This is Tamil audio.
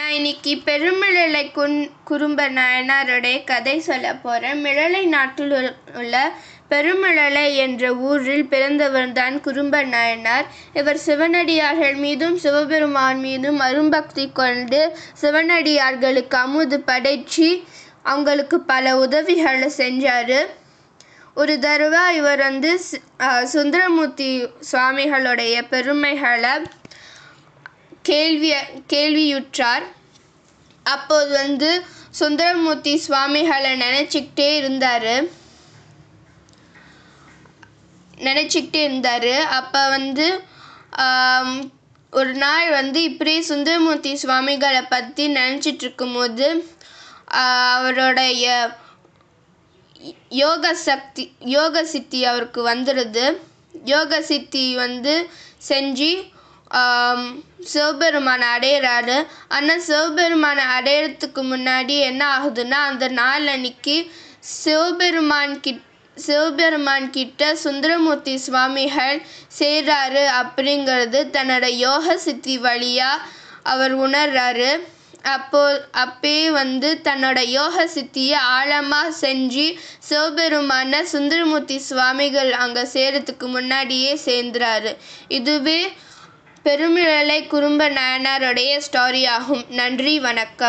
நான் இன்னைக்கு பெருமிழலை குன் குறும்ப நாயனாருடைய கதை சொல்ல போகிறேன் மிழலை நாட்டில் உள்ள- பெருமிழலை என்ற ஊரில் பிறந்தவர் தான் குறும்ப நாயனார். இவர் சிவனடியார்கள் மீதும் சிவபெருமான் மீதும் அரும்பக்தி கொண்டு சிவனடியார்களுக்கு அமுது படைச்சி அவங்களுக்கு பல உதவிகளை செஞ்சார். ஒரு தடவை இவர் வந்து சுந்தரமூர்த்தி சுவாமிகளுடைய பெருமைகளை கேள்வி கேள்வியுற்றார். அப்போது வந்து சுந்தரமூர்த்தி சுவாமிகளை நினச்சிக்கிட்டே இருந்தார். நினச்சிக்கிட்டே இருந்தார். அப்போ வந்து ஒரு நாள் வந்து இப்படி சுந்தரமூர்த்தி சுவாமிகளை பற்றி நினச்சிட்டு இருக்கும்போது அவருடைய யோக சக்தி யோக சித்தி அவருக்கு வந்துடுது யோக சித்தி வந்து செஞ்சு சிவபெருமானை அடையிறாரு. ஆனால் சிவபெருமானை அடையிறதுக்கு முன்னாடி என்ன ஆகுதுன்னா அந்த நாள் அன்னைக்கு சிவபெருமான் கிட் சிவபெருமான் கிட்ட சுந்தரமூர்த்தி சுவாமிகள் செய்கிறாரு அப்படிங்கிறது தன்னோட யோக சித்தி வழியாக அவர் உணர்றாரு. அப்போ அப்பே வந்து தன்னோட யோக சித்தியை ஆழமாக செஞ்சு சிவபெருமான சுந்தரமூர்த்தி சுவாமிகள் அங்கே சேரத்துக்கு முன்னாடியே சேர்ந்துறாரு. இதுவே பெருமிழலை குறும்ப நாயனாருடைய ஸ்டோரி ஆகும் நன்றி வணக்கம்.